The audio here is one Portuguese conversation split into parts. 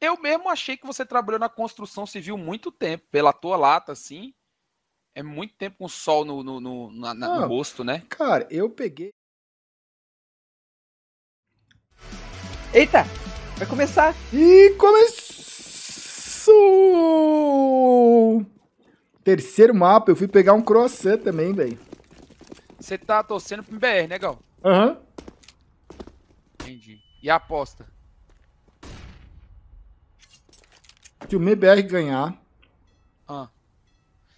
Eu mesmo achei que você trabalhou na construção civil muito tempo, pela tua lata, assim. É muito tempo com sol no, no, no, na, na, no Ah, rosto, né? Cara, eu peguei. Eita! Vai começar! E começou! Terceiro mapa, eu fui pegar um croissant também, velho. Você tá torcendo pro BR, né, Gal? Aham. Entendi. E a aposta? Se o MBR ganhar, Ah.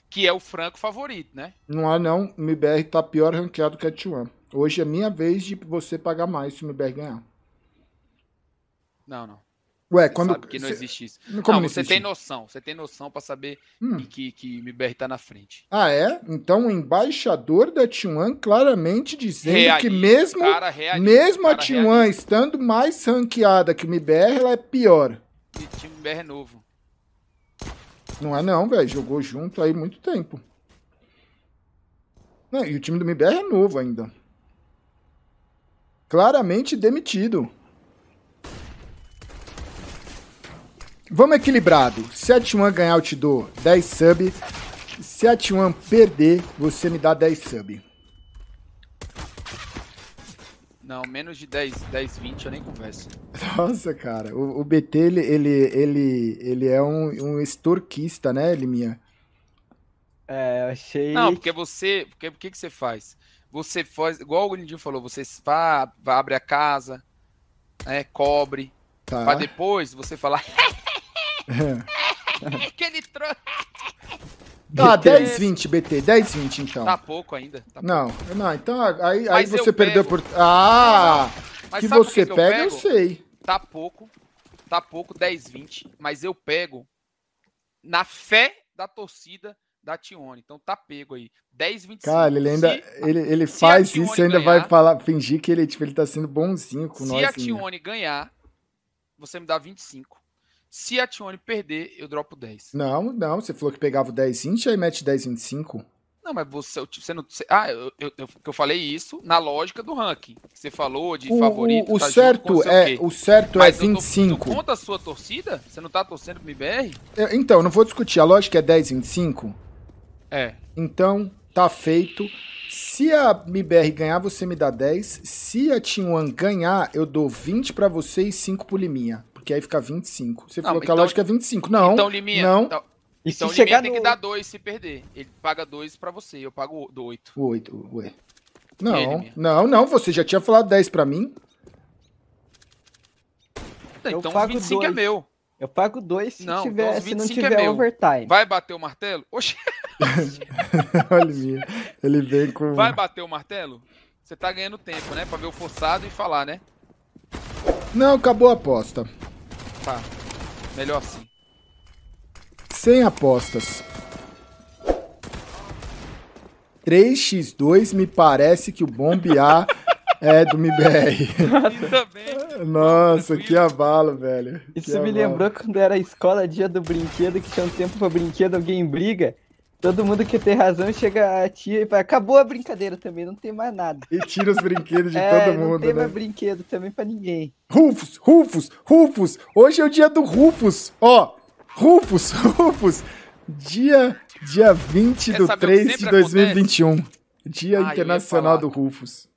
Que é o franco favorito, né? não há não, o MBR tá pior ranqueado que a T1. Hoje é minha vez de você pagar mais se o MBR ganhar. Não, não. Ué, Você quando. sabe que não cê- existe isso. Como não, você tem noção. Você tem noção pra saber Hum. que, que o MBR tá na frente. Ah, é? Então o embaixador da T1 claramente dizendo Realista, que mesmo, cara realista, mesmo a cara T1 realista. estando mais ranqueada que o MBR, ela é pior. E o time BR é novo. Não é não, velho. Jogou junto aí muito tempo. Não, e o time do MBR é novo ainda. Claramente demitido. Vamos equilibrado. Se a T1 ganhar, eu te dou 10 sub. Se a T1 perder, você me dá 10 sub. Não, menos de 10, 10 20 eu nem converso. Nossa, cara. O, o BT, ele, ele, ele, ele é um, um estorquista, né, Liminha? É, eu achei. Não, porque você. Porque o que, que você faz? Você faz. Igual o Lindinho falou, você vá, vá, abre a casa, né, cobre. Tá. Pra depois você falar. que ele trouxe. Tá, BT. 10, 20, BT. 10, 20, então. Tá pouco ainda. tá Não, não, então aí, aí Mas você eu perdeu pego. por. Ah! Mas que você que eu pega, eu pego? sei. Tá pouco. Tá pouco, 10, 20. Mas eu pego na fé da torcida da Tione. Então tá pego aí. 10, 25. Cara, ele ainda. Se, ele ele se faz a isso e ainda ganhar- vai falar, fingir que ele, tipo, ele tá sendo bonzinho com se nós. a assim. Tione ganhar, você me dá 25. Se a Tione perder, eu dropo 10. Não, não, você falou que pegava o 10, 20, aí mete 10, 25. Não, mas você, você não. você- ah, eu, eu, eu, falei isso na lógica do ranking. Você falou de O, favorito. o, o tá junto certo o é, quê. o certo é Mas tô- 25. Tu conta a sua torcida? Você não tá torcendo pro MBR? Eu- Então, não vou discutir. A lógica é 10, 25. É. Então, tá feito. Se a MBR ganhar, você me dá 10. Se a Team One ganhar, eu dou 20 pra você e 5 pro Liminha. Porque aí fica 25. Você Não, falou que a então- lógica é 25. Não, então, Liminha. não. Então, E então se Liminha chegar tem no... que dar 2 se perder. Ele paga 2 pra você, eu pago 8. 8, ué. Não, Liminha? não, não. Você já tinha falado 10 pra mim. Eu Então os pago 25 é dois. meu. Eu pago dois se, Não, tiver, então se não 25 é tiver meu. overtime. Vai bater o martelo? Oxi, Olha. Ele vem com. vai bater o martelo? Você tá ganhando tempo, né? Pra ver o forçado e falar, né? Não, acabou a aposta. Tá. Melhor assim. Sem apostas. 3x2 me parece que o bombear é do MBR. Ainda bem. Nossa, que abalo, velho. Isso Que me abalo. lembrou quando era a escola, dia do brinquedo, que tinha um tempo pra brinquedo, alguém briga. Todo mundo que tem razão chega a tia e fala, acabou a brincadeira também, não tem mais nada. E tira os brinquedos de é, todo não mundo, tem né? mais brinquedo também pra ninguém. Rufus, Rufus, Rufus. Hoje é o dia do Rufus. Ó, Rufus, Rufus. Dia, dia 20 Quer do saber o que 3 de sempre 2021. Dia Ah, Internacional do Rufus.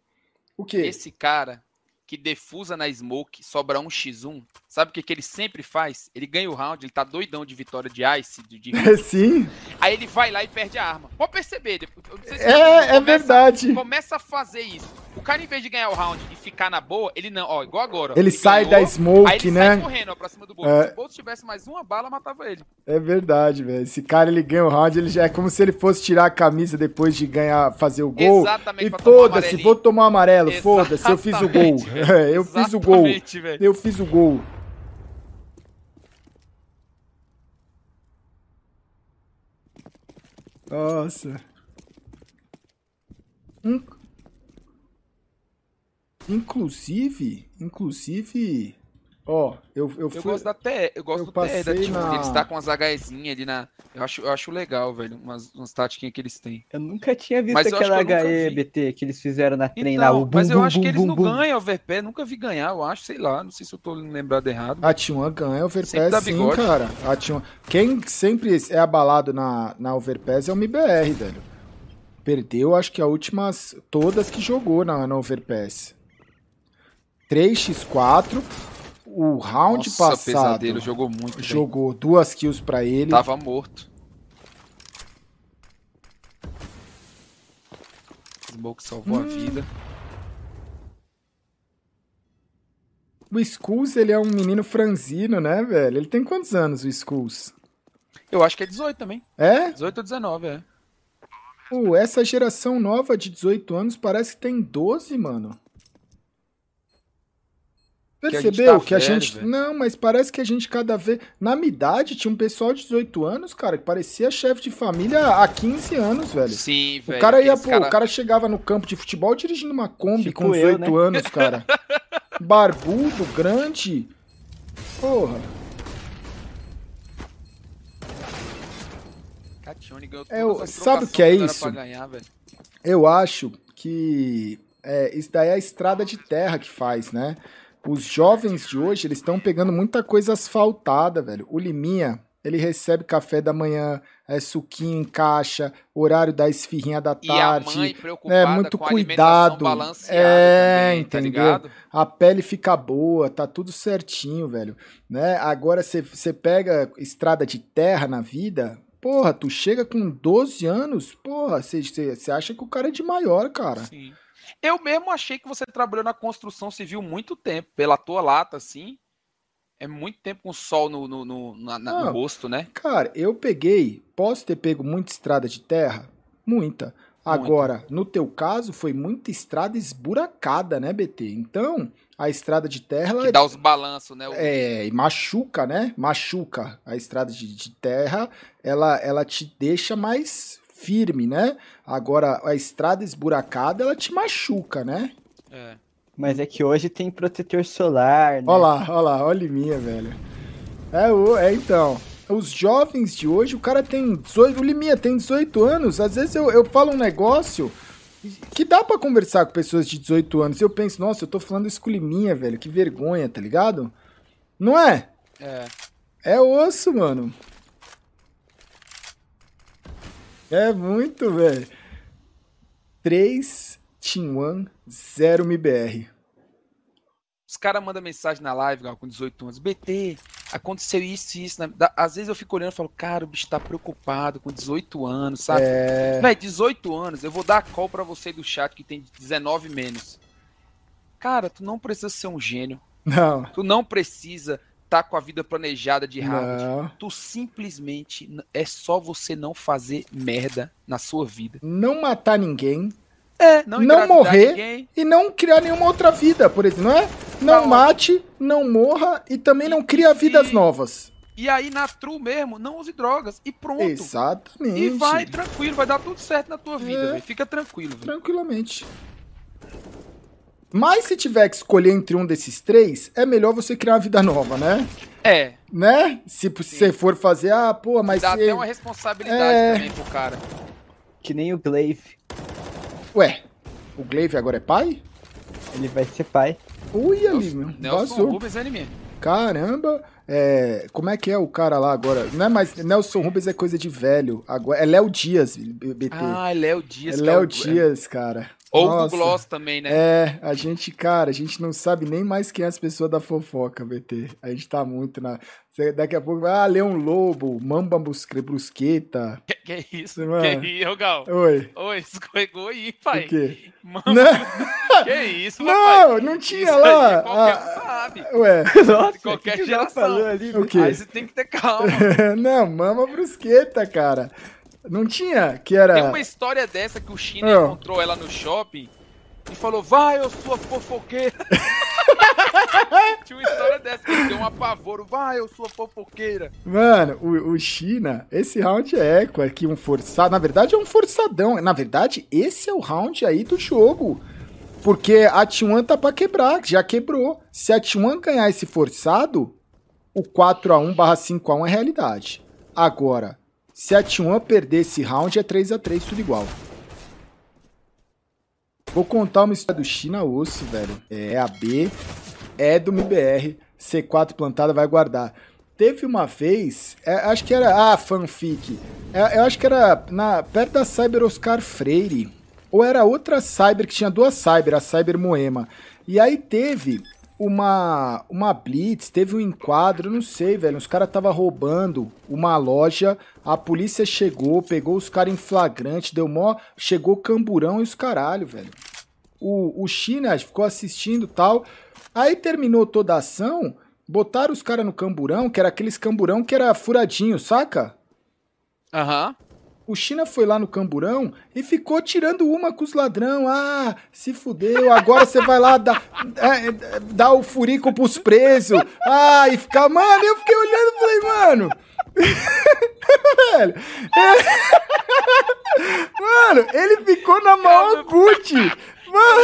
O quê? Esse cara que defusa na smoke, sobra um x1, sabe o que, que ele sempre faz? Ele ganha o round, ele tá doidão de vitória de ice, de, de- É sim, aí ele vai lá e perde a arma. Pode perceber, depois, eu não sei se é, é começa- verdade. Começa a fazer isso. O cara, em vez de ganhar o round e ficar na boa, ele não, ó, igual agora. ó, Ele sai da aí smoke, ele né? sai correndo, ó, pra cima do Bolt. É. Se o Bolt tivesse mais uma bala, matava ele. É verdade, velho. Esse cara ele ganha o round, ele já é como se ele fosse tirar a camisa depois de ganhar, fazer o gol. Exatamente, E foda-se, vou tomar amarelo, foda-se, eu fiz o gol. É, eu fiz o gol. Velho. Eu fiz o gol. Nossa. In- Inclusive, inclusive, Ó, eu, eu Eu fui. gosto da TR, eu gosto eu do TR da Team. na- Eles tá com as HEzinhas ali na. Eu acho, eu acho legal, velho. Umas, umas táticas que eles têm. Eu nunca tinha visto Mas eu aquela que eu HE vi. BT que eles fizeram na trem lá. Então, O bum, mas eu bum, acho que bum, eles bum, não bum. ganham overpass, nunca vi ganhar, eu acho, sei lá, não sei se eu tô lembrado errado. A T1 ganha Overpass sim, bigode. cara. A T1... Quem sempre é abalado na, na Overpass é o MBR, velho. Perdeu, acho que as últimas todas que jogou na, na Overpass. 3x4. O round Nossa, passado pesadelo, jogou muito. bem. jogou duas kills pra ele. Tava morto. Smoke salvou Hum. a vida. O Skulls, ele é um menino franzino, né, velho? Ele tem quantos anos, o Skulls? Eu acho que é 18 também. É? 18 ou 19, é. Pô, essa geração nova de 18 anos parece que tem 12, mano. A gente Percebeu tá que a gente. Não, mas parece que a gente cada vez. Na minha idade, tinha um pessoal de 18 anos, cara, que parecia chefe de família há 15 anos, velho. Sim, velho. O cara ia, pô, cara- o cara chegava no campo de futebol dirigindo uma Kombi Tipo com 18 eu, né? anos, cara. Barbudo, grande. Porra. Catione ganhou É, sabe o que é isso? ganhar. Eu acho que é, isso daí é a estrada de terra que faz, né? Os jovens de hoje, eles estão pegando muita coisa asfaltada, velho. O Liminha, ele recebe café da manhã, é, suquinho em caixa, horário da esfirrinha da E a tarde. mãe preocupada é, muito cuidado. É, também, tá entendeu? ligado? a pele fica boa, tá tudo certinho, velho. Né? Agora você pega estrada de terra na vida, porra, tu chega com 12 anos, porra, você acha que o cara é de maior, cara. Sim. Eu mesmo achei que você trabalhou na construção civil muito tempo, pela tua lata, assim. É muito tempo com sol no, no, no, na- na- no rosto, né? Cara, eu peguei, posso ter pego muita estrada de terra? Muita. Agora, no teu caso, foi muita estrada esburacada, né, BT? Então, a estrada de terra, Que dá os balanços, né? O- É, e machuca, né? Machuca. A estrada de, de terra, ela, ela te deixa mais firme, né? Agora, a estrada esburacada, ela te machuca, né? É. Mas é que hoje tem protetor solar, né? Olha lá, olha lá, olha minha, velho. É, o- é então. Os jovens de hoje, o cara tem 18, o Liminha tem 18 anos. Às vezes eu, eu falo um negócio que dá pra conversar com pessoas de 18 anos. E eu penso, nossa, eu tô falando isso com o Liminha, velho. Que vergonha, tá ligado? Não é? É. É osso, mano. É muito, velho. 3 Team One 0 MBR. Os caras mandam mensagem na live, Gal, com 18 anos. BT, aconteceu isso e isso. né? Da- Às vezes eu fico olhando e falo, cara, o bicho tá preocupado com 18 anos, sabe? É. Véi, 18 anos, eu vou dar call pra você do chat que tem 19 menos. Cara, tu não precisa ser um gênio. Não. Tu não precisa tá com a vida planejada de Harvard. Não. Tu simplesmente é só você não fazer merda na sua vida. Não matar ninguém É, Não engravidar morrer. ninguém. e não criar nenhuma outra vida, por exemplo, não é? Não Tá mate, não morra e também não cria vidas E- novas. E aí na true mesmo, não use drogas e pronto. Exatamente. E vai tranquilo, vai dar tudo certo na tua vida, É. Fica tranquilo, velho. Tranquilamente. Mas se tiver que escolher entre um desses três, é melhor você criar uma vida nova, né? É, Né? Se você for fazer, ah, pô, mas dá se... até uma responsabilidade É. também pro cara. Que nem o Glaive. Ué, o Glaive agora é pai? Ele vai ser pai. Ui, ali, meu. Nelson Vazou. Rubens é anime. Caramba, é, como é que é o cara lá agora? Não é mais Nelson Rubens é coisa de velho. Agora é Léo Dias, BT. Ah, Léo Dias. é é Léo o- Dias, cara. Ou o Nossa. Google Gloss também, né? É, a gente, cara, a gente não sabe nem mais quem é as pessoas da fofoca, BT. A gente tá muito na. Daqui a pouco, ah, Leão Lobo, Mamba Brusque- Brusqueta. Que, que isso? Mano. Que isso, Gal? Oi. Oi, escorregou aí, O pai. quê? Mano, Não, que isso, não, papai? não tinha Isso lá. aí, qualquer um Ah, sabe. Ué, Nossa, qualquer que que geração. já falou ali? O quê? Aí você tem que ter calma. não, Mama Brusqueta, cara. Não tinha? Que era. Tem uma história dessa que o China Ah. encontrou ela no shopping e falou: Vai, eu sou fofoqueira. Tinha uma história dessa que ele deu um apavoro: Vai, eu sou fofoqueira. Mano, o, o China, esse round é eco aqui, um forçado. Na verdade, é um forçadão. Na verdade, esse é o round aí do jogo. Porque a T1 tá pra quebrar, já quebrou. Se a T1 ganhar esse forçado, o 4x1 barra 5x1 é realidade. Agora, se a T1 perder esse round, é 3x3, tudo igual. Vou contar uma história do China Osso, velho. É a B, é do MBR, C4 plantada, vai guardar. Teve uma vez, é, acho que era, ah, fanfic. É, eu acho que era na, perto da Cyber Oscar Freire. Ou era outra Cyber, que tinha duas Cyber, a Cyber Moema. E aí teve uma, uma blitz, teve um enquadro, não sei, velho. Os caras tava roubando uma loja, a polícia chegou, pegou os caras em flagrante, deu mó. Chegou camburão e os caralho, velho. O, o China ficou assistindo tal. Aí terminou toda a ação, botaram os caras no camburão, que era aqueles camburão que era furadinho, saca? Aham. Uhum. O China foi lá no camburão e ficou tirando uma com os ladrão. Ah, se fudeu, agora você vai lá dar, é, dar o furico pros presos. Ah, e ficar. Mano, eu fiquei olhando e falei, mano. Velho. Mano, ele ficou na maior boot. Mano,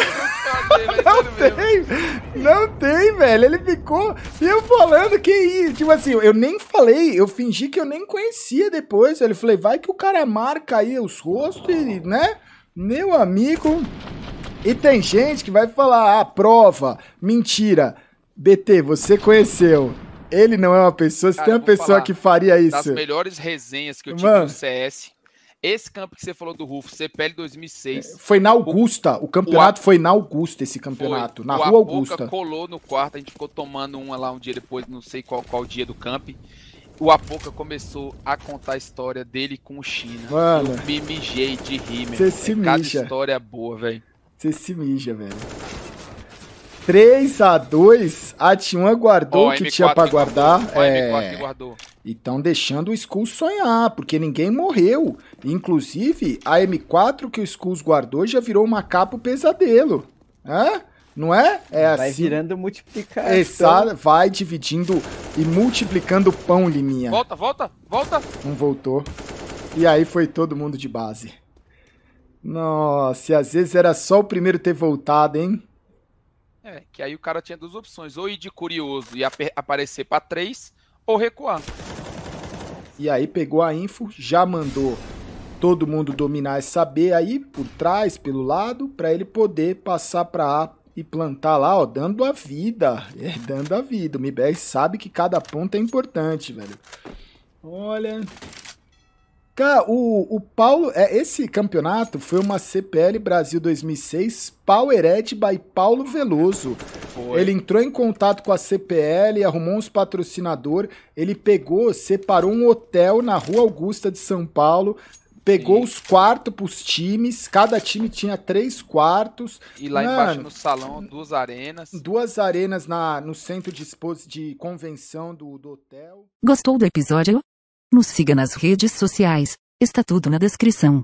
não tem, não tem, velho. Ele ficou. E eu falando que, tipo assim, eu nem falei, eu fingi que eu nem conhecia depois. Ele falei, vai que o cara marca aí os rostos e, né? Meu amigo. E tem gente que vai falar, ah, prova, mentira. BT, você conheceu. Ele não é uma pessoa, se Cara, tem uma pessoa que faria isso. Das melhores resenhas que eu tive Mano, no CS esse campo que você falou do Rufo, CPL 2006. Foi na Augusta. O, o campeonato o, foi na Augusta, esse campeonato. Foi. Na o rua Augusta. colou no quarto, a gente ficou tomando uma lá um dia depois, não sei qual, qual dia do camp. O Apoca começou a contar a história dele com o China. Mano. Eu me mijei de rir, Você se mija. Cada história boa, velho. Você se mija, velho. 3 a 2 a T1 guardou o que tinha para guardar. Guardou. É... guardou. E estão deixando o Skulls sonhar, porque ninguém morreu. Inclusive, a M4 que o Skulls guardou já virou uma capa pesadelo. Hã? Não é? É vai assim. virando multiplicação. Exato, vai dividindo e multiplicando o pão, Liminha. Volta, volta, volta. Não voltou. E aí foi todo mundo de base. Nossa, e às vezes era só o primeiro ter voltado, hein? É, que aí o cara tinha duas opções, ou ir de curioso e ap aparecer para três, ou recuar. E aí pegou a info, já mandou todo mundo dominar essa B aí por trás, pelo lado, para ele poder passar para A e plantar lá, ó, dando a vida, é, dando a vida. O MBR sabe que cada ponto é importante, velho. Olha, Cara, o, o Paulo, é, esse campeonato foi uma CPL Brasil 2006 Powered by Paulo Veloso. Foi. Ele entrou em contato com a CPL, arrumou uns patrocinadores, ele pegou, separou um hotel na Rua Augusta de São Paulo, pegou Sim. os quartos pros times, cada time tinha três quartos. E lá Mano, embaixo no salão, duas arenas. Duas arenas na, no centro de, de convenção do, do hotel. Gostou do episódio? Nos siga nas redes sociais, está tudo na descrição.